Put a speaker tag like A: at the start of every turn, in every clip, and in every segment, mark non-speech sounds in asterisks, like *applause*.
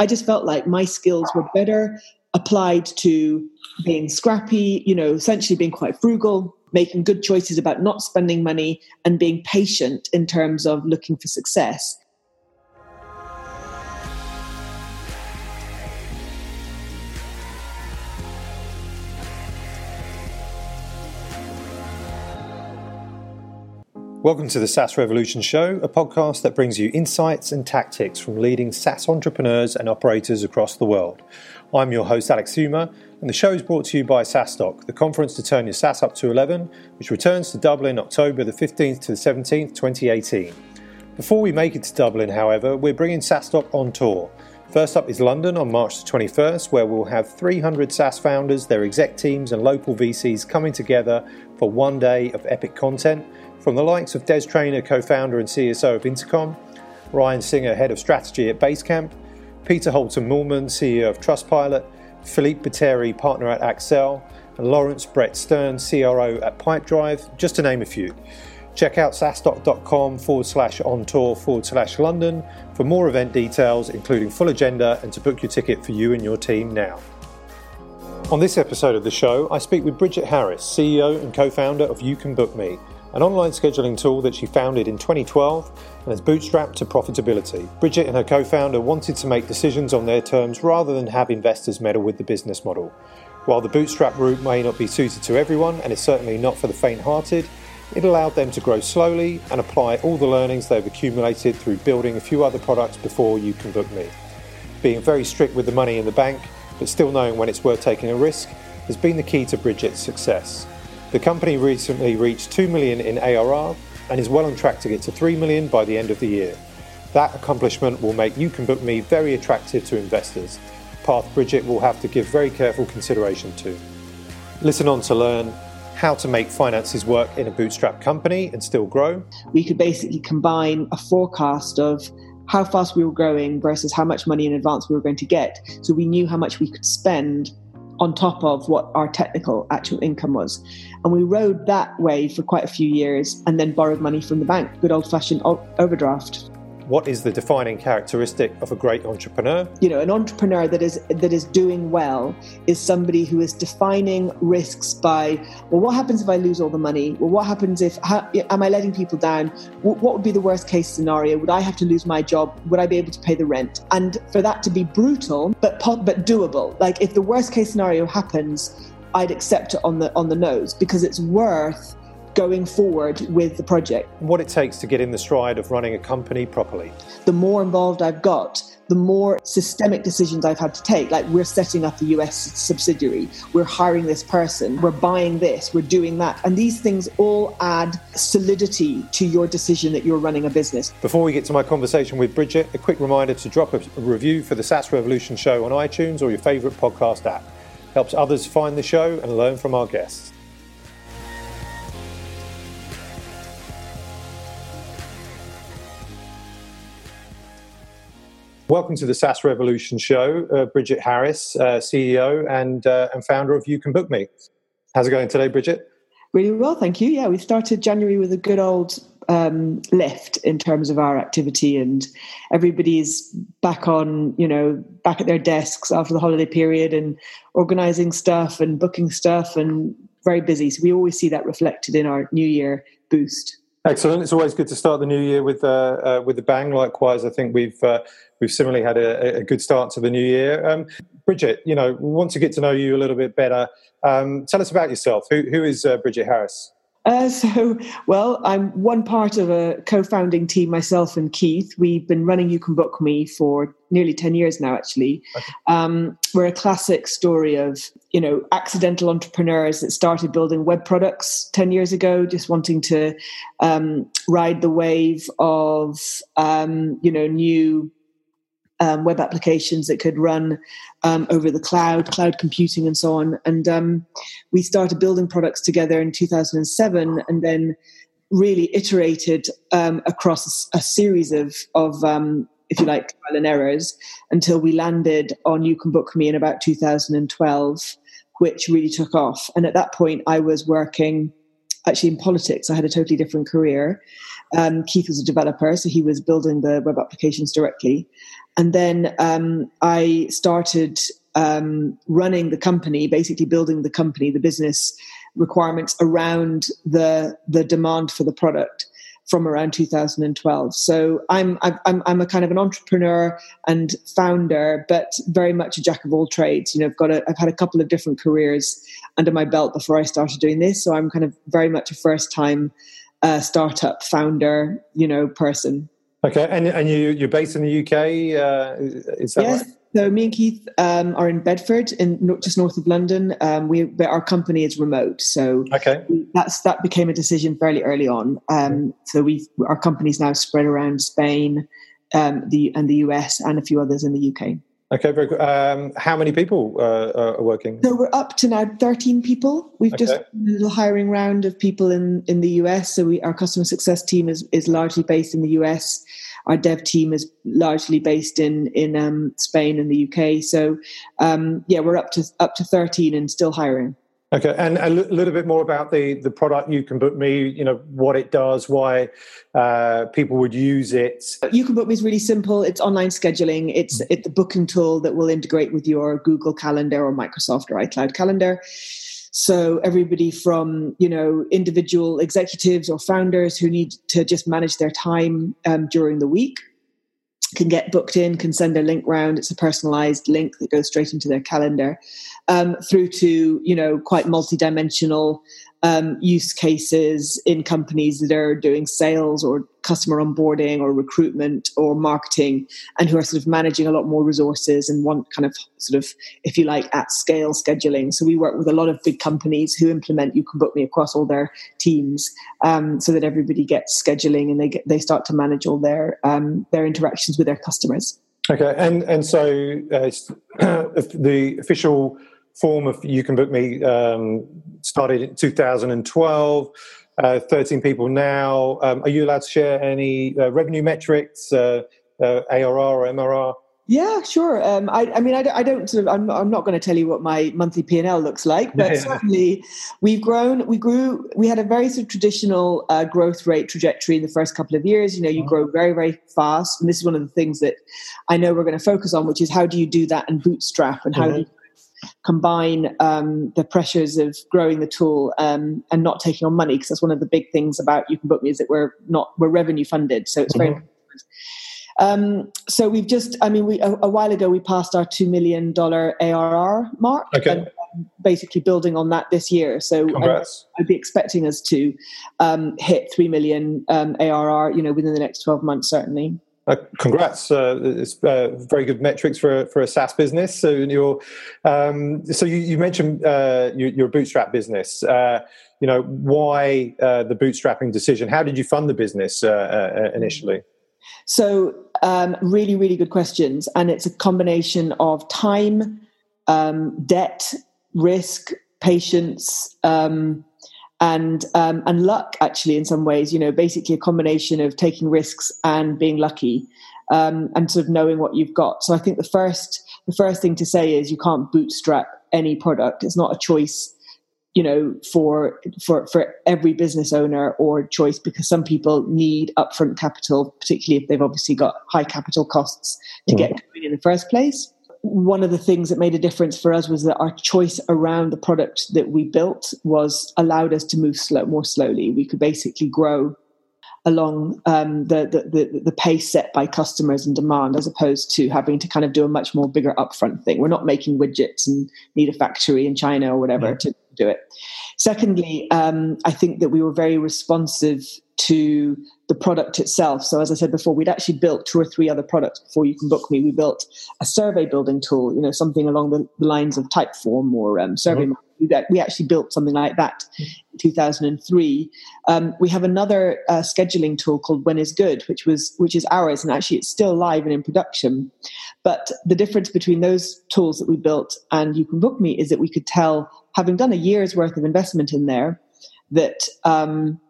A: I just felt like my skills were better applied to being scrappy, you know, essentially being quite frugal, making good choices about not spending money and being patient in terms of looking for success.
B: Welcome to the SaaS Revolution Show, a podcast that brings you insights and tactics from leading SaaS entrepreneurs and operators across the world. I'm your host, Alex Theuma, and the show is brought to you by SaaStock, the conference to turn your SaaS up to 11, which returns to Dublin October the 15th to the 17th, 2018. Before we make it to Dublin, however, we're bringing SaaStock on tour. First up is London on March the 21st, where we'll have 300 SaaS founders, their exec teams, and local VCs coming together for one day of epic content from the likes of Des Traynor, co founder and CSO of Intercom, Ryan Singer, head of strategy at Basecamp, Peter Holten Muhlmann, CEO of Trustpilot, Philippe Botteri, partner at Accel, and Lawrence Brett Stern, CRO at Pipedrive, just to name a few. Check out saastock.com forward slash on tour forward slash London for more event details, including full agenda, and to book your ticket for you and your team now. On this episode of the show, I speak with Bridget Harris, CEO and co founder of You Can Book Me, an online scheduling tool that she founded in 2012 and has bootstrapped to profitability. Bridget and her co founder wanted to make decisions on their terms rather than have investors meddle with the business model. While the bootstrap route may not be suited to everyone and is certainly not for the faint hearted, it allowed them to grow slowly and apply all the learnings they've accumulated through building a few other products before you can book me. Being very strict with the money in the bank, but still knowing when it's worth taking a risk, has been the key to Bridget's success. The company recently reached 2 million in ARR and is well on track to get to 3 million by the end of the year. That accomplishment will make You Can Book Me very attractive to investors, path Bridget will have to give very careful consideration to. Listen on to learn how to make finances work in a bootstrap company and still grow.
A: We could basically combine a forecast of how fast we were growing versus how much money in advance we were going to get. So we knew how much we could spend on top of what our technical actual income was. And we rode that wave for quite a few years and then borrowed money from the bank, good old fashioned overdraft
B: what is the defining characteristic of a great entrepreneur?
A: You know, an entrepreneur that is that is doing well is somebody who is defining risks by, well, what happens if I lose all the money? Well, what happens if how, am I letting people down? What would be the worst case scenario? Would I have to lose my job? Would I be able to pay the rent? And for that to be brutal but but doable. Like if the worst case scenario happens, I'd accept it on the on the nose because it's worth going forward with the project.
B: What it takes to get in the stride of running a company properly.
A: The more involved I've got, the more systemic decisions I've had to take. Like we're setting up the US subsidiary, we're hiring this person, we're buying this, we're doing that. And these things all add solidity to your decision that you're running a business.
B: Before we get to my conversation with Bridget, a quick reminder to drop a review for the SaaS Revolution show on iTunes or your favorite podcast app. Helps others find the show and learn from our guests. Welcome to the SaaS Revolution show, uh, Bridget Harris, uh, CEO and uh, and founder of You Can Book Me. How's it going today, Bridget?
A: Really well, thank you. Yeah, we started January with a good old um, lift in terms of our activity, and everybody's back on, you know, back at their desks after the holiday period and organising stuff and booking stuff and very busy. So we always see that reflected in our New Year boost.
B: Excellent. It's always good to start the new year with uh, uh, with a bang. Likewise, I think we've uh, we've similarly had a, a, good start to the new year. Um, Bridget, you know, we want to get to know you a little bit better. Um, tell us about yourself. Who, who is uh, Bridget Harris?
A: Uh, so, well, I'm one part of a co-founding team, myself and Keith. We've been running You Can Book Me for nearly 10 years now, actually. Okay. Um, we're a classic story of, you know, accidental entrepreneurs that started building web products 10 years ago, just wanting to um, ride the wave of, um, you know, new um, web applications that could run um, over the cloud, cloud computing, and so on. And um, we started building products together in 2007, and then really iterated um, across a, series of, of um, if you like, trial and errors until we landed on You Can Book Me in about 2012, which really took off. And at that point, I was working actually in politics. I had a totally different career. Um, Keith was a developer, so he was building the web applications directly. And then um, I started um, running the company, basically building the company, the business requirements around the the demand for the product from around 2012. So I'm I'm I'm a kind of an entrepreneur and founder, but very much a jack of all trades. You know, I've got a I've had a couple of different careers under my belt before I started doing this. So I'm kind of very much a first time uh, startup founder, you know, person.
B: Okay, and and you you're based in the UK. Uh, is that
A: yes.
B: right?
A: So me and Keith um, are in Bedford, in just north of London. Um, we our company is remote, so
B: okay,
A: that's that became a decision fairly early on. Um, so we our company's now spread around Spain, um, the and the US, and a few others in the UK.
B: Okay, very good. Um, how many people uh, are working?
A: So we're up to now 13 people. We've okay. just a little hiring round of people in, in the US. So we, our customer success team is, is largely based in the US. Our dev team is largely based in in um, Spain and the UK. So um, yeah, we're up to up to 13 and still hiring.
B: Okay, and a l- little bit more about the the product. You can book me. You know what it does, why uh, people would use it.
A: You can book me is really simple. It's online scheduling. It's it's the booking tool that will integrate with your Google Calendar or Microsoft or iCloud Calendar. So everybody from you know individual executives or founders who need to just manage their time um, during the week can get booked in, can send a link round. It's a personalized link that goes straight into their calendar, um, through to you know quite multidimensional um, use cases in companies that are doing sales or customer onboarding or recruitment or marketing and who are sort of managing a lot more resources and want kind of sort of if you like at scale scheduling. So we work with a lot of big companies who implement you can book me across all their teams um, so that everybody gets scheduling and they get they start to manage all their um, their interactions with their customers.
B: Okay and and so uh, *coughs* the official form of You Can Book Me um, started in 2012. Uh, 13 people now. Um, are you allowed to share any uh, revenue metrics, uh, uh ARR or MRR?
A: Yeah, sure. Um, I, I, mean, I, I don't sort of, I'm, I'm not going to tell you what my monthly P and L looks like, but *laughs* yeah. certainly we've grown. We grew. We had a very sort of traditional uh, growth rate trajectory in the first couple of years. You know, you mm-hmm. grow very, very fast, and this is one of the things that I know we're going to focus on, which is how do you do that and bootstrap, and how mm-hmm. do you combine um, the pressures of growing the tool um, and not taking on money because that's one of the big things about you can book me is that we're not we're revenue funded so it's very mm-hmm. um, so we've just i mean we a, a, while ago we passed our $2 million arr mark
B: okay. and
A: basically building on that this year so I'd, I'd, be expecting us to um, hit 3 million um, arr you know within the next 12 months certainly
B: uh, congrats! Uh, it's uh, very good metrics for for a SaaS business. So you're, um, so you, you mentioned uh, you, a bootstrap business. Uh, you know why uh, the bootstrapping decision? How did you fund the business initially?
A: So um, really, really good questions, and it's a combination of time, um, debt, risk, patience. Um, and um, and luck actually in some ways you know basically a combination of taking risks and being lucky um, and sort of knowing what you've got. So i think the first the first thing to say is you can't bootstrap any product. It's not a choice you know for for for every business owner or choice because some people need upfront capital particularly if they've obviously got high capital costs to mm-hmm. get going in the first place one of the things that made a difference for us was that our choice around the product that we built was allowed us to move slow, more slowly. We could basically grow along um, the, the, the pace set by customers and demand, as opposed to having to kind of do a much more bigger upfront thing. We're not making widgets and need a factory in China or whatever yeah. to do it. Secondly, um, I think that we were very responsive to the product itself. So as I said before, we'd actually built two or three other products before you can book me. We built a survey building tool, you know, something along the lines of Typeform or um, Survey. Mm-hmm. We actually built something like that in 2003. Um, we have another uh, scheduling tool called When Is Good, which was which is ours, and actually it's still live and in production. But the difference between those tools that we built and You Can Book Me is that we could tell, having done a year's worth of investment in there, that um,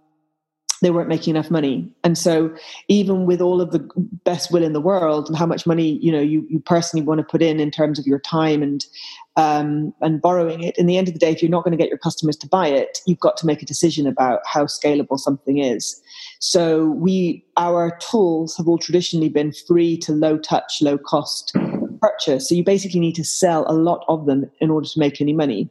A: they weren't making enough money and so even with all of the best will in the world and how much money you know you, you personally want to put in in terms of your time and um, and borrowing it. In the end of the day, if you're not going to get your customers to buy it, you've got to make a decision about how scalable something is. So we, our tools have all traditionally been free to low touch, low cost purchase. So you basically need to sell a lot of them in order to make any money.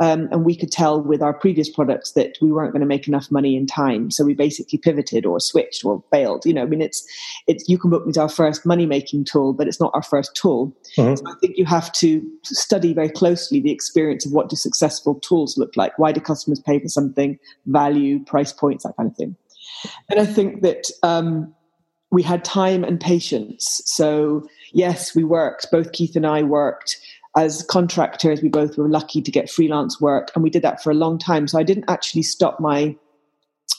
A: Um, and we could tell with our previous products that we weren't going to make enough money in time. So we basically pivoted or switched or failed. You know, I mean, it's it's you can book me to our first money making tool, but it's not our first tool. Mm-hmm. So I think you have to study very closely the experience of what do successful tools look like. Why do customers pay for something? Value, price points, that kind of thing. And I think that um, we had time and patience. So yes, we worked. Both Keith and I worked as contractors. We both were lucky to get freelance work, and we did that for a long time. So I didn't actually stop my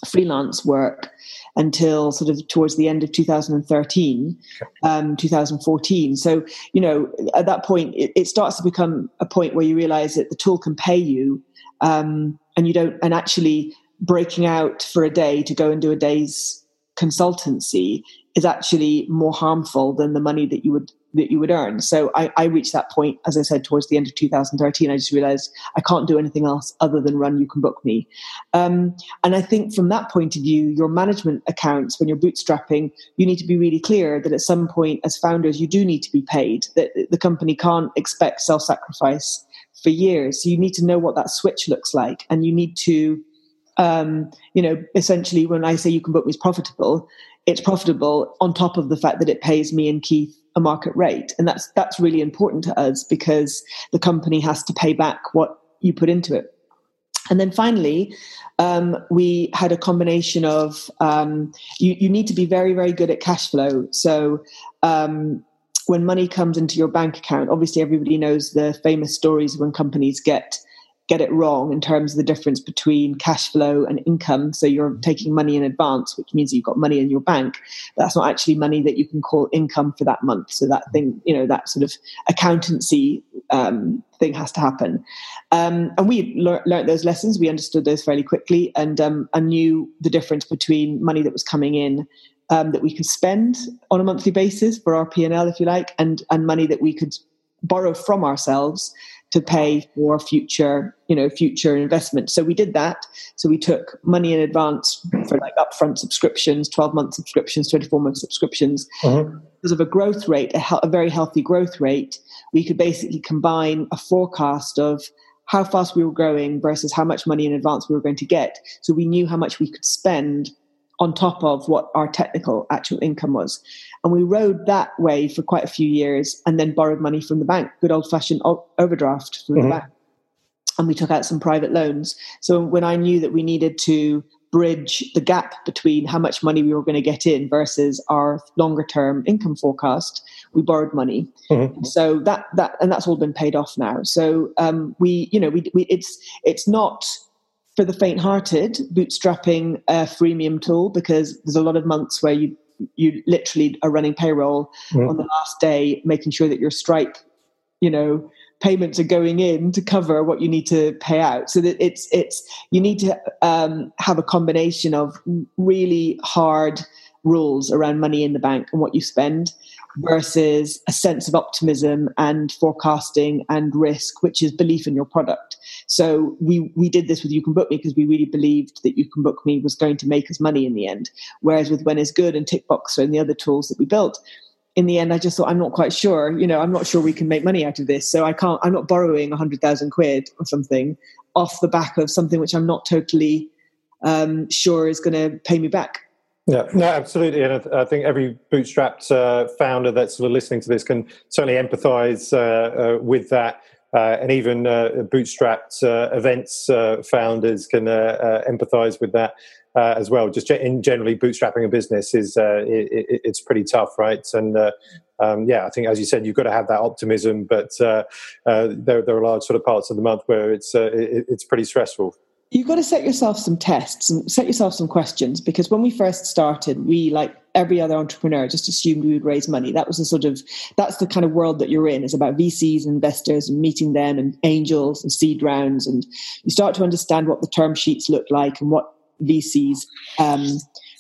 A: freelance work until sort of towards the end of 2013 um, 2014 so you know at that point it, it, starts to become a point where you realize that the tool can pay you um, and you don't and actually breaking out for a day to go and do a day's consultancy is actually more harmful than the money that you would that you would earn. So I, I, reached that point, as I said, towards the end of 2013. I just realized I can't do anything else other than run You Can Book Me. Um, and I think from that point of view, your management accounts, when you're bootstrapping, you need to be really clear that at some point, as founders, you do need to be paid, that the company can't expect self sacrifice for years. So you need to know what that switch looks like. And you need to um, you know, essentially, when I say you can book me as profitable, it's profitable on top of the fact that it pays me and Keith a market rate, and that's that's really important to us because the company has to pay back what you put into it. And then finally, um, we had a combination of um, you, you need to be very, very good at cash flow. So um, when money comes into your bank account, obviously everybody knows the famous stories when companies get get it wrong in terms of the difference between cash flow and income. So you're taking money in advance, which means you've got money in your bank. That's not actually money that you can call income for that month. So that thing, you know, that sort of accountancy um, thing has to happen. Um, and we lear- learned those lessons. We understood those fairly quickly and, um, and knew the difference between money that was coming in um, that we could spend on a monthly basis for our P&L, if you like, and, and money that we could borrow from ourselves to pay for future, you know, future investment. So we did that. So we took money in advance for like upfront subscriptions, 12 month subscriptions, 24 month subscriptions. Uh-huh. Because of a growth rate, a, he- a very healthy growth rate, we could basically combine a forecast of how fast we were growing versus how much money in advance we were going to get. So we knew how much we could spend on top of what our technical actual income was. And we rode that way for quite a few years and then borrowed money from the bank, good old fashioned overdraft from mm-hmm. the bank. And we took out some private loans. So when I knew that we needed to bridge the gap between how much money we were going to get in versus our longer term income forecast, we borrowed money. Mm-hmm. So that that and that's all been paid off now. So um, we, you know, we, we it's it's not for the faint-hearted, bootstrapping a freemium tool because there's a lot of months where you you literally are running payroll mm. on the last day, making sure that your Stripe, you know, payments are going in to cover what you need to pay out. So that it's it's you need to um, have a combination of really hard rules around money in the bank and what you spend versus a sense of optimism and forecasting and risk, which is belief in your product. So we we did this with You Can Book Me because we really believed that You Can Book Me was going to make us money in the end. Whereas with When Is Good and Tickboxer and the other tools that we built, in the end, I just thought I'm not quite sure. You know, I'm not sure we can make money out of this. So I can't. I'm not borrowing a hundred thousand quid or something off the back of something which I'm not totally um, sure is going to pay me back.
B: Yeah, no, absolutely, and I, think every bootstrapped uh, founder that's sort of listening to this can certainly empathise uh, uh, with that, uh, and even uh, bootstrapped uh, events founders can empathise with that as well. Just in generally, bootstrapping a business is it, it's pretty tough, right? And um, yeah, I think as you said, you've got to have that optimism, but there, there are large sort of parts of the month where it's it, it's pretty stressful
A: you've got to set yourself some tests and set yourself some questions because when we first started we like every other entrepreneur just assumed we would raise money. That was the sort of that's the kind of world that you're in. It's about vcs and investors and meeting them and angels and seed rounds and you start to understand what the term sheets look like and what vcs um,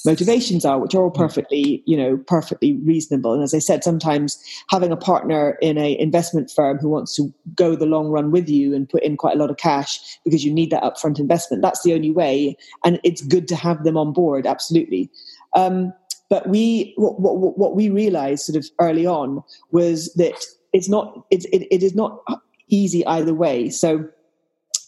A: motivations are, which are all perfectly, you know, perfectly reasonable. And as I said, sometimes having a partner in a investment firm who wants to go the long run with you and put in quite a lot of cash because you need that upfront investment, that's the only way. And it's good to have them on board, absolutely. Um, but we, what, what, what, we realized sort of early on was that it's not, it's, it, it is not easy either way. So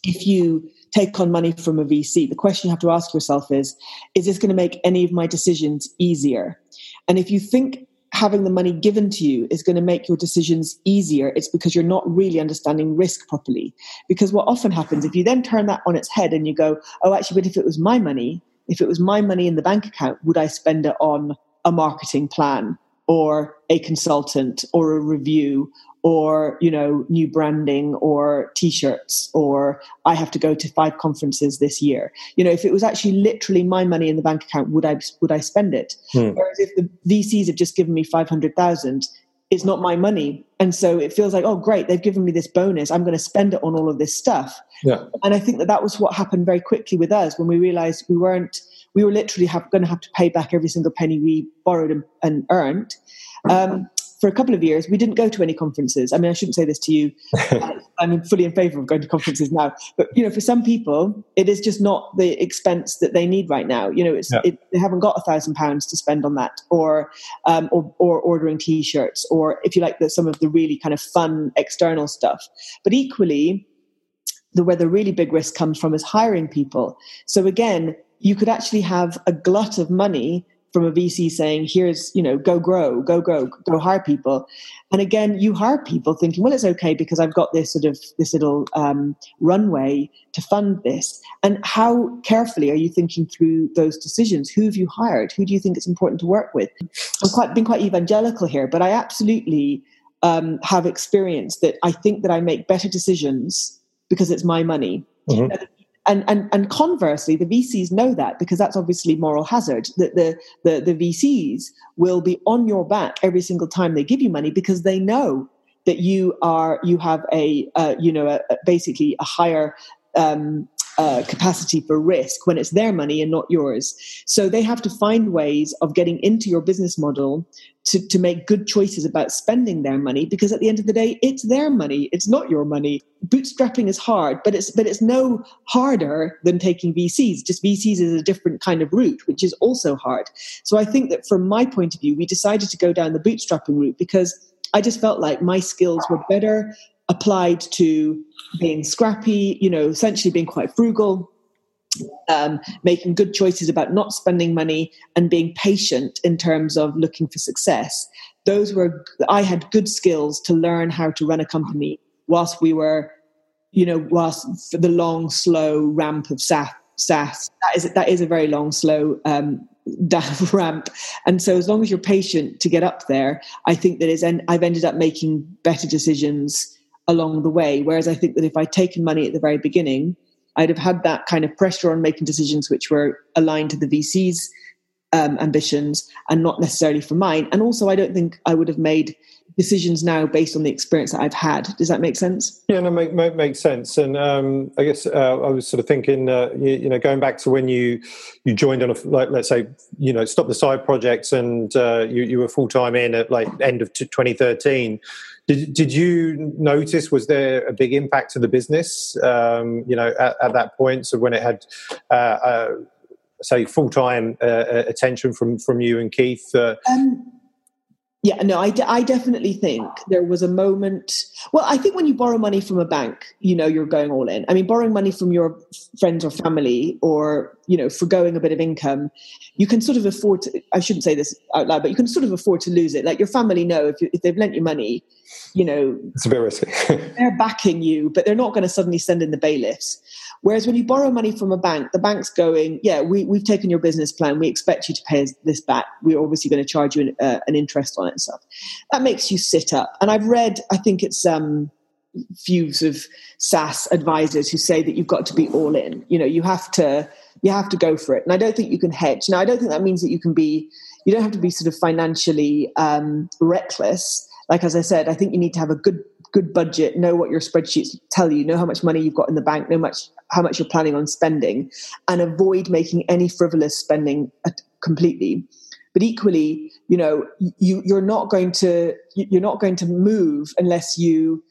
A: if you take on money from a VC, the question you have to ask yourself is Is this going to make any of my decisions easier? And if you think having the money given to you is going to make your decisions easier, it's because you're not really understanding risk properly. Because what often happens, if you then turn that on its head and you go, Oh, actually, but if it was my money, if it was my money in the bank account, would I spend it on a marketing plan or a consultant or a review or you know new branding or t-shirts or i have to go to five conferences this year. You know if it was actually literally my money in the bank account would i would i spend it? Hmm. whereas if the vcs have just given me 500000 it's not my money. And so it feels like oh great they've given me this bonus. I'm going to spend it on all of this stuff.
B: Yeah.
A: and i think that that was what happened very quickly with us when we realized we weren't we were literally have, going to have to pay back every single penny we borrowed and, and earned. Um, for a couple of years, we didn't go to any conferences. I mean, I shouldn't say this to you. *laughs* I'm fully in favor of going to conferences now. But, you know, for some people, it is just not the expense that they need right now. You know, it's, yeah. it, they haven't got a thousand pounds to spend on that or, um, or, or ordering t-shirts or if you like the, some of the really kind of fun external stuff. But equally, the, where the really big risk comes from is hiring people. So again, you could actually have a glut of money from a VC saying, here's, you know, go grow, go grow, go hire people. And again, you hire people thinking, well, it's okay because I've got this sort of, this little um, runway to fund this. And how carefully are you thinking through those decisions? Who have you hired? Who do you think it's important to work with? I've quite been quite evangelical here, but I absolutely um, have experienced that I think that I make better decisions because it's my money. Mm-hmm and, and and conversely, the VCs know that because that's obviously moral hazard. That the, the the VCs will be on your back every single time they give you money because they know that you are you have a uh, you know a, a basically a higher um, uh, capacity for risk when it's their money and not yours. So they have to find ways of getting into your business model to, to make good choices about spending their money because at the end of the day, it's their money, it's not your money. Bootstrapping is hard, but it's but it's no harder than taking VCs. Just VCs is a different kind of route, which is also hard. So I think that from my point of view, we decided to go down the bootstrapping route because I just felt like my skills were better applied to being scrappy, you know, essentially being quite frugal, um, making good choices about not spending money and being patient in terms of looking for success. Those were, I had good skills to learn how to run a company whilst we were, you know, whilst the long, slow ramp of SaaS. That is that is a very long, slow um, *laughs* ramp. And so, as long as you're patient to get up there, I think that is. And I've ended up making better decisions along the way. Whereas I think that if I'd taken money at the very beginning, I'd have had that kind of pressure on making decisions which were aligned to the VC's um, ambitions and not necessarily for mine. And also, I don't think I would have made decisions now based on the experience that I've had. Does that make sense?
B: Yeah, no, make, make makes sense. And um, I guess uh, I was sort of thinking, uh, you, you, know, going back to when you you joined on a like, let's say, you know, stop the side projects and uh, you, you were full time in at like end of 2013. Did, did you notice, was there a big impact to the business, um, you know, at, at, that point? So when it had, uh, uh, say, full-time uh, uh attention from, from you and Keith? Uh, um,
A: yeah, no, I I definitely think there was a moment. Well, I think when you borrow money from a bank, you know, you're going all in. I mean, borrowing money from your friends or family or, you know, forgoing a bit of income, you can sort of afford to, I shouldn't say this out loud, but you can sort of afford to lose it. Like your family know if, you, if they've lent you money, you know,
B: it's a bit risky. *laughs*
A: they're backing you, but they're not going to suddenly send in the bailiffs. Whereas when you borrow money from a bank, the bank's going, yeah, we, we've taken your business plan. We expect you to pay this back. We're obviously going to charge you an, uh, an interest on it and stuff. That makes you sit up. And I've read, I think it's um, views of SaaS advisors who say that you've got to be all in. You know, you have to you have to go for it. And I don't think you can hedge. Now, I don't think that means that you can be you don't have to be sort of financially um, reckless. Like as I said, I think you need to have a good good budget, know what your spreadsheets tell you, know how much money you've got in the bank, know much how much you're planning on spending, and avoid making any frivolous spending completely. But equally, you know, you you're not going to you're not going to move unless you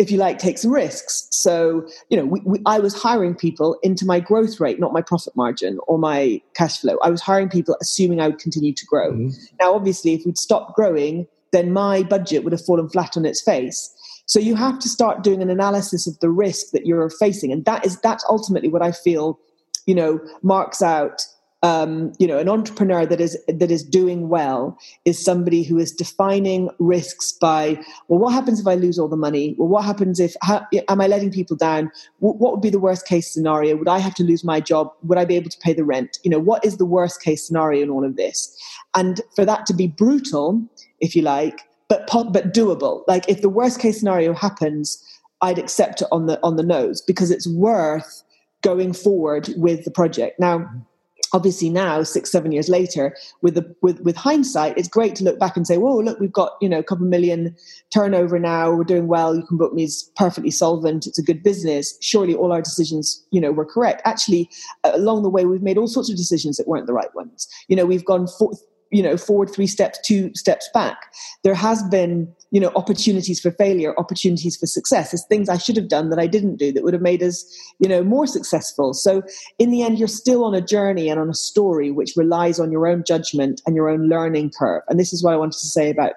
A: if you like, take some risks. So, you know, we, we, I was hiring people into my growth rate, not my profit margin or my cash flow. I was hiring people assuming I would continue to grow. Mm-hmm. Now, obviously, if we'd stopped growing, then my budget would have fallen flat on its face. So you have to start doing an analysis of the risk that you're facing, and that is that's ultimately what I feel, you know, marks out um, you know, an entrepreneur that is that is doing well is somebody who is defining risks by, well, what happens if I lose all the money? Well, what happens if how, am I letting people down? What, what would be the worst case scenario? Would I have to lose my job? Would I be able to pay the rent? You know, what is the worst case scenario in all of this? And for that to be brutal, if you like, but but doable. Like if the worst case scenario happens, I'd accept it on the on the nose because it's worth going forward with the project. Now mm-hmm. obviously now six seven years later with the with with hindsight it's great to look back and say whoa look we've got you know a couple million turnover now. We're doing well. You can book me as perfectly solvent. It's a good business. Surely all our decisions you know were correct. Actually along the way we've made all sorts of decisions that weren't the right ones. You know we've gone for, you know forward three steps two steps back. There has been you know opportunities for failure opportunities for success. There's things i should have done that i didn't do that would have made us you know more successful. So in the end you're still on a journey and on a story which relies on your own judgment and your own learning curve. And this is what i wanted to say about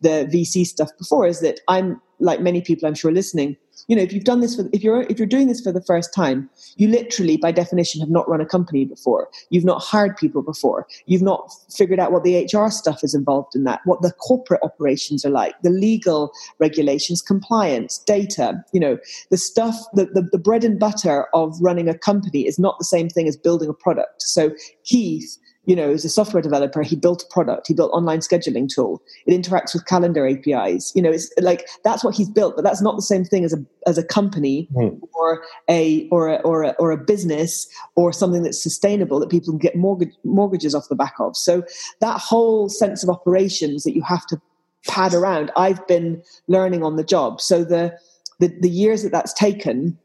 A: the vc stuff before is that i'm like many people i'm sure listening you know if you've done this for if you're if you're doing this for the first time you literally by definition have not run a company before. You've not hired people before. You've not figured out what the hr stuff is involved in that what the corporate operations are like the legal regulations compliance data you know the stuff the, the, the bread and butter of running a company is not the same thing as building a product. So keith you know, as a software developer, he built a product, he built online scheduling tool. It interacts with calendar APIs. You know, it's like that's what he's built, but that's not the same thing as a as a company mm. or a or a, or a or a business or something that's sustainable that people can get mortgage, mortgages off the back of. So that whole sense of operations that you have to pad around, I've been learning on the job. So the the, the years that that's taken,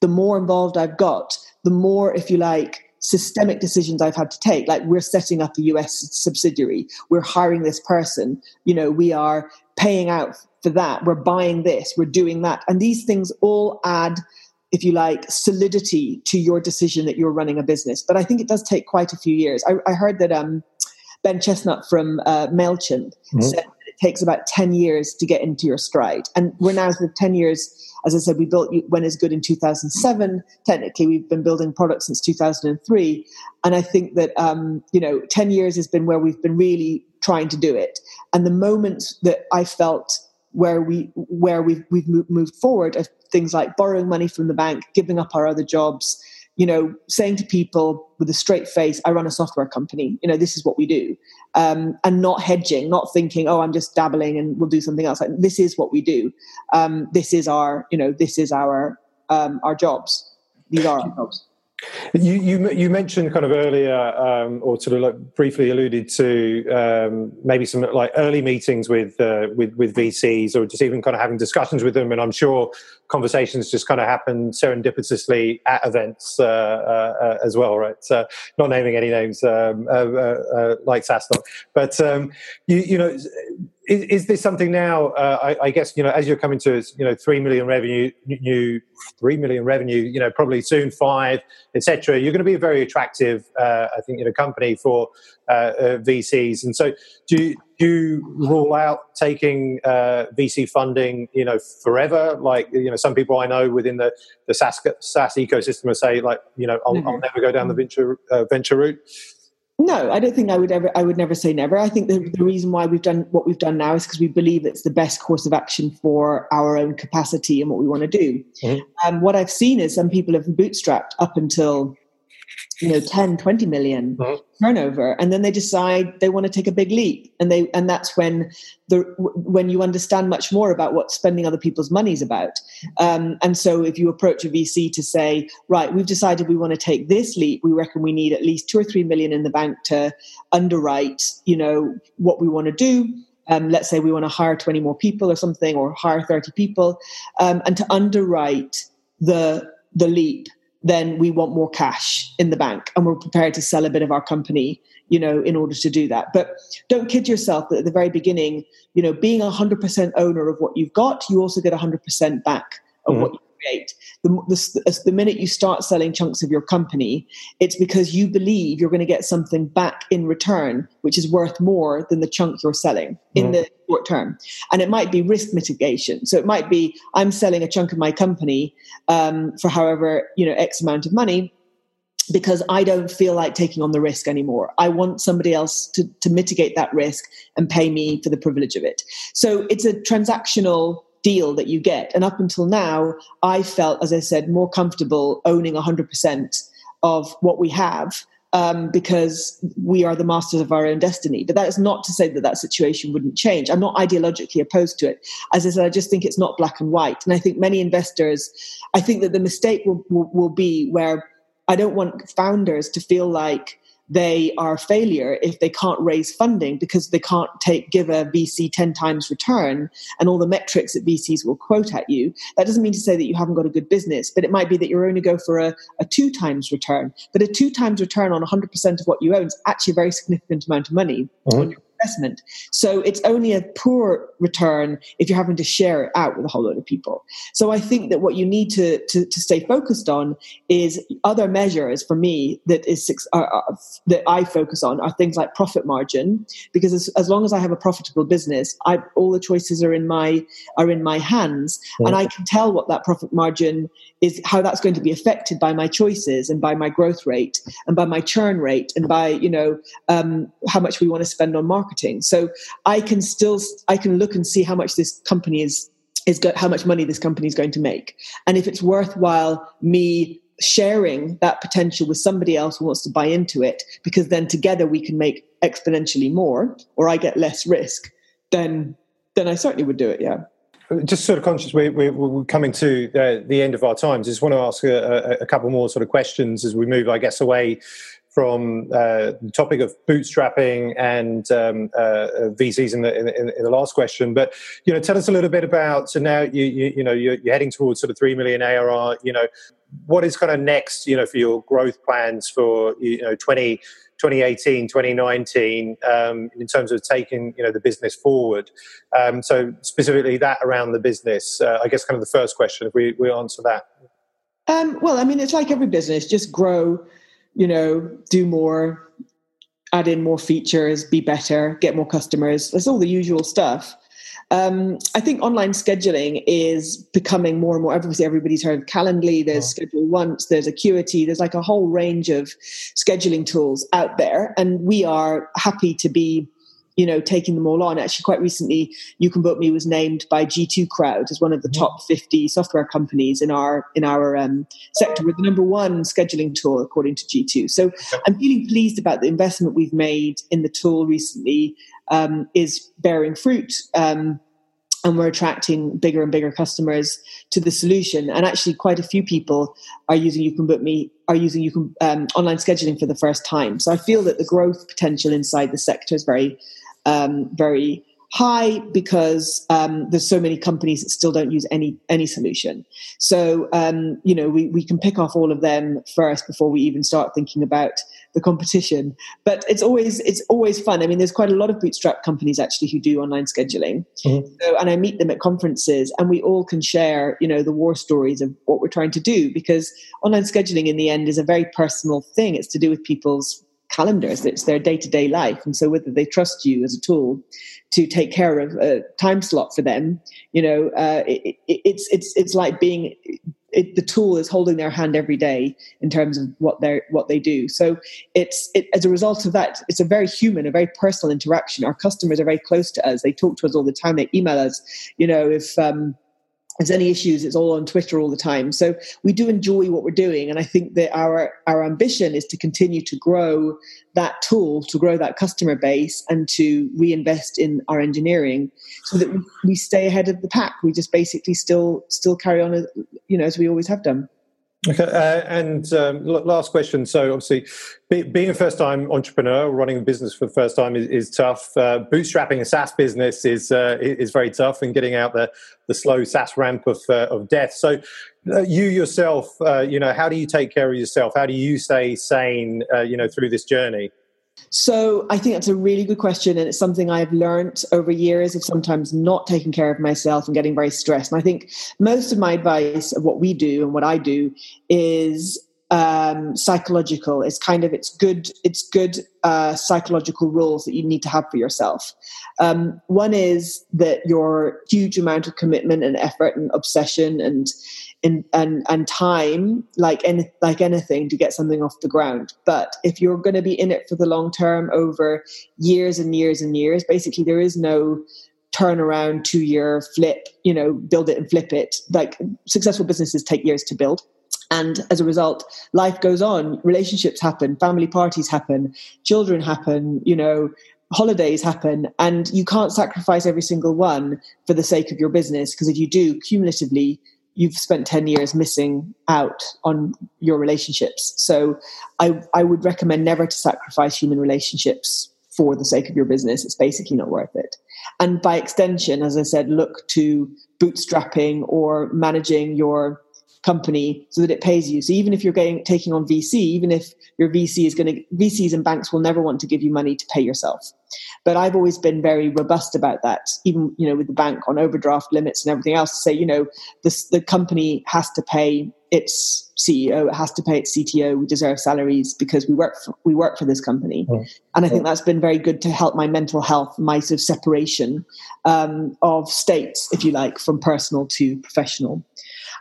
A: the more involved I've got, the more, if you like, systemic decisions I've had to take. Like we're setting up a US subsidiary, we're hiring this person, you know, we are paying out for that, we're buying this, we're doing that. And these things all add, if you like, solidity to your decision that you're running a business. But I think it does take quite a few years. I, I heard that um, Ben Chestnut from uh, MailChimp mm-hmm. said it takes about 10 years to get into your stride. And we're now of 10 years as I said, we built When is Good in 2007. Technically, we've been building products since 2003. And I think that, um, you know, 10 years has been where we've been really trying to do it. And the moment that I felt where we where we've we've moved forward are things like borrowing money from the bank, giving up our other jobs, you know, saying to people with a straight face, I run a software company, you know, this is what we do. Um, and not hedging, not thinking, oh, I'm just dabbling and we'll do something else. Like, this is what we do. Um, this is our, you know, this is our, um, our jobs. These are our jobs.
B: You, you, you mentioned kind of earlier, um, or sort of like briefly alluded to um, maybe some like early meetings with uh, with with VCs, or just even kind of having discussions with them. And I'm sure conversations just kind of happen serendipitously at events uh, uh, as well, right? So not naming any names um, uh, uh, uh, like SaaStock, but um, you, you know is, is, this something now? Uh, I, I, guess you know, as you're coming to you know three million revenue, new three million revenue, you know, probably soon five, etc. You're going to be a very attractive, uh, I think, you know, company for uh, uh VCs. And so, do you, do you rule out taking uh, VC funding, you know, forever? Like you know, some people I know within the the SaaS, SaaS ecosystem will say, like, you know, I'll, mm-hmm. I'll never go down the venture uh, venture route.
A: No, I don't think I would ever. I would never say never. I think the, the reason why we've done what we've done now is because we believe it's the best course of action for our own capacity and what we want to do. Mm-hmm. Um, what I've seen is some people have bootstrapped up until you know 10 20 million mm-hmm. turnover and then they decide they want to take a big leap and they and that's when the when you understand much more about what spending other people's money is about. Um, and so if you approach a vc to say right we've decided we want to take this leap we reckon we need at least two or three million in the bank to underwrite you know what we want to do. Um, let's say we want to hire 20 more people or something or hire 30 people um, and to underwrite the the leap then we want more cash in the bank and we're prepared to sell a bit of our company you know in order to do that but don't kid yourself that at the very beginning you know being a 100% owner of what you've got you also get 100% back of mm-hmm. what you create. The, the, the, minute you start selling chunks of your company, it's because you believe you're going to get something back in return, which is worth more than the chunk you're selling in mm. the short term. And it might be risk mitigation. So it might be I'm selling a chunk of my company um, for however you know X amount of money because I don't feel like taking on the risk anymore. I want somebody else to, to mitigate that risk and pay me for the privilege of it. So it's a transactional deal that you get. And up until now, I felt, as I said, more comfortable owning 100% of what we have um, because we are the masters of our own destiny. But that is not to say that that situation wouldn't change. I'm not ideologically opposed to it. As I said, I just think it's not black and white. And I think many investors, I think that the mistake will, will, will be where I don't want founders to feel like they are a failure if they can't raise funding because they can't take give a VC 10 times return and all the metrics that VCs will quote at you. That doesn't mean to say that you haven't got a good business, but it might be that you're only go for a, a two times return. But a two times return on 100% of what you own is actually a very significant amount of money mm-hmm investment. So it's only a poor return if you're having to share it out with a whole lot of people. So I think that what you need to, to, to stay focused on is other measures for me that is uh, uh, that I focus on are things like profit margin, because as, as long as I have a profitable business, I, all the choices are in my are in my hands, and I can tell what that profit margin is, how that's going to be affected by my choices and by my growth rate and by my churn rate and by you know um, how much we want to spend on marketing marketing. So I can still I can look and see how much this company is is go, how much money this company is going to make, and if it's worthwhile me sharing that potential with somebody else who wants to buy into it, because then together we can make exponentially more, or I get less risk, then then I certainly would do it. Yeah
B: just sort of conscious we, we, are coming to uh, the end of our times. Just want to ask a, a, couple more sort of questions as we move, I guess, away from uh, the topic of bootstrapping and um, uh, VCs in the, in, in, the last question. But you know, tell us a little bit about. So now you you, you know you're, you're, heading towards sort of three million ARR. You know, what is kind of next? You know, for your growth plans for you know 20. 2018 2019 um, in terms of taking you know the business forward um, so specifically that around the business uh, i guess kind of the first question if we, we answer that
A: um, well i mean it's like every business just grow you know, do more, add in more features, be better, get more customers. That's all the usual stuff. Um, I think online scheduling is becoming more and more. Obviously, everybody's heard of Calendly. There's oh. Schedule Once. There's Acuity. There's like a whole range of scheduling tools out there, and we are happy to be you know, taking them all on. Actually, quite recently, You Can Book Me was named by G2 Crowd as one of the mm-hmm. top 50 software companies in our in our um, sector. We're the number one scheduling tool according to G2. So I'm feeling pleased about the investment we've made in the tool recently um, is bearing fruit. Um, and we're attracting bigger and bigger customers to the solution. And actually, quite a few people are using You Can Book Me, are using You Can um, online scheduling for the first time. So I feel that the growth potential inside the sector is very um, very high because um, there's so many companies that still don't use any any solution. So um, you know we, we can pick off all of them first before we even start thinking about the competition. But it's always it's always fun. I mean, there's quite a lot of bootstrap companies actually who do online scheduling. Mm-hmm. So, and I meet them at conferences, and we all can share you know the war stories of what we're trying to do because online scheduling in the end is a very personal thing. It's to do with people's calendars. It's their day to day life. And so whether they trust you as a tool to take care of a time slot for them, you know, uh, it, it, it's, it's, it's like being, it, the tool is holding their hand every day in terms of what they what they do. So it's it, as a result of that, it's a very human, a very personal interaction. Our customers are very close to us. They talk to us all the time. They email us. You know, if um, there's any issues it's all on twitter all the time. So we do enjoy what we're doing and i think that our our ambition is to continue to grow that tool to grow that customer base and to reinvest in our engineering so that we stay ahead of the pack. We just basically still still carry on you know as we always have done
B: Okay, uh, and um, last question. So, obviously, be, being a first-time entrepreneur, running a business for the first time is, is tough. Uh, bootstrapping a SaaS business is uh, is very tough, and getting out the the slow SaaS ramp of uh, of death. So, uh, you yourself, uh, you know, how do you take care of yourself? How do you stay sane, you know, through this journey?
A: So I think that's a really good question, and it's something I've learned over years of sometimes not taking care of myself and getting very stressed. And I think most of my advice of what we do and what I do is um, psychological. It's kind of it's good it's good uh, psychological rules that you need to have for yourself. Um, one is that your huge amount of commitment and effort and obsession and in, and and time like any like anything to get something off the ground but if you're going to be in it for the long term over years and years and years basically there is no turnaround two year flip you know build it and flip it like successful businesses take years to build and as a result life goes on relationships happen family parties happen children happen you know holidays happen and you can't sacrifice every single one for the sake of your business because if you do cumulatively you've spent 10 years missing out on your relationships. So I, I would recommend never to sacrifice human relationships for the sake of your business. It's basically not worth it. And by extension, as I said, look to bootstrapping or managing your company so that it pays you. So even if you're getting taking on VC, even if your VC is going to VCs and banks will never want to give you money to pay yourself. But I've always been very robust about that, even you know with the bank on overdraft limits and everything else. To say you know the the company has to pay its CEO, it has to pay its CTO. We deserve salaries because we work for, we work for this company, mm. and I think that's been very good to help my mental health, my sort of separation um, of states, if you like, from personal to professional.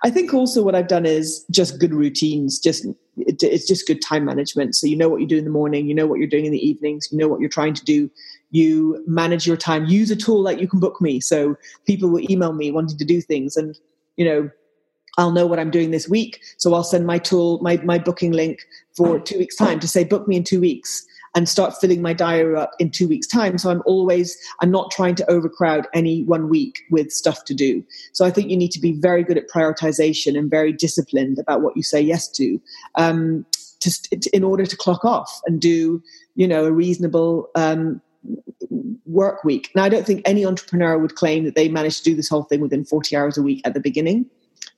A: I think also what I've done is just good routines. Just it, it's just good time management. So you know what you do in the morning, you know what you're doing in the evenings, you know what you're trying to do. You manage your time. Use a tool like you can book me. So people will email me wanting to do things, and you know I'll know what I'm doing this week. So I'll send my tool, my, my booking link for two weeks' time to say, book me in two weeks and start filling my diary up in two weeks' time. So I'm always, I'm not trying to overcrowd any one week with stuff to do. So I think you need to be very good at prioritization and very disciplined about what you say yes to, um, in order to clock off and do, you know, a reasonable um, work week. Now, I don't think any entrepreneur would claim that they managed to do this whole thing within 40 hours a week at the beginning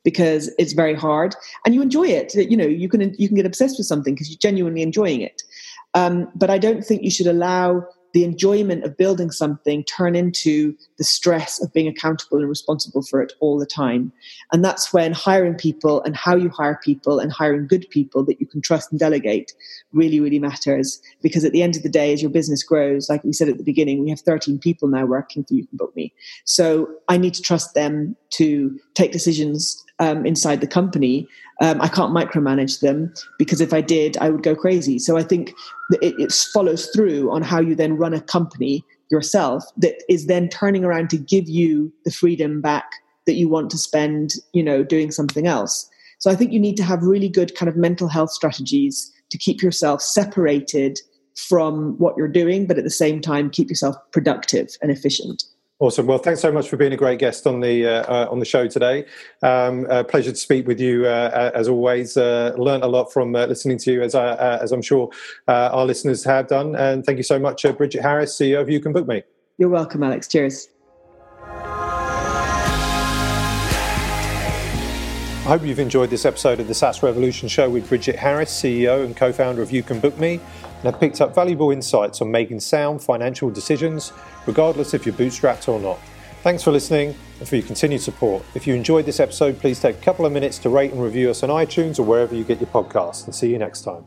A: because it's very hard and you enjoy it you know you can you can get obsessed with something because you're genuinely enjoying it um, but I don't think you should allow the enjoyment of building something turn into the stress of being accountable and responsible for it all the time. And that's when hiring people and how you hire people and hiring good people that you can trust and delegate really, really matters. Because at the end of the day, as your business grows, like we said at the beginning, we have 13 people now working for You Can Book Me. So I need to trust them to take decisions um, inside the company. Um, I can't micromanage them because if I did, I would go crazy. So I think it, it follows through on how you then run a company yourself that is then turning around to give you the freedom back that you want to spend, you know, doing something else. So I think you need to have really good kind of mental health strategies to keep yourself separated from what you're doing, but at the same time keep yourself productive and efficient.
B: Awesome. Well, thanks so much for being a great guest on the uh, uh, on the show today. Um, pleasure to speak with you uh, as always. Uh, learned a lot from uh, listening to you, as I, uh, as I'm sure our listeners have done. And thank you so much, Bridget Harris, CEO of You Can Book Me.
A: You're welcome, Alex. Cheers.
B: I hope you've enjoyed this episode of the SaaS Revolution Show with Bridget Harris, CEO and co founder of You Can Book Me, and have picked up valuable insights on making sound financial decisions, regardless if you're bootstrapped or not. Thanks for listening and for your continued support. If you enjoyed this episode, please take a couple of minutes to rate and review us on iTunes or wherever you get your podcasts, and see you next time.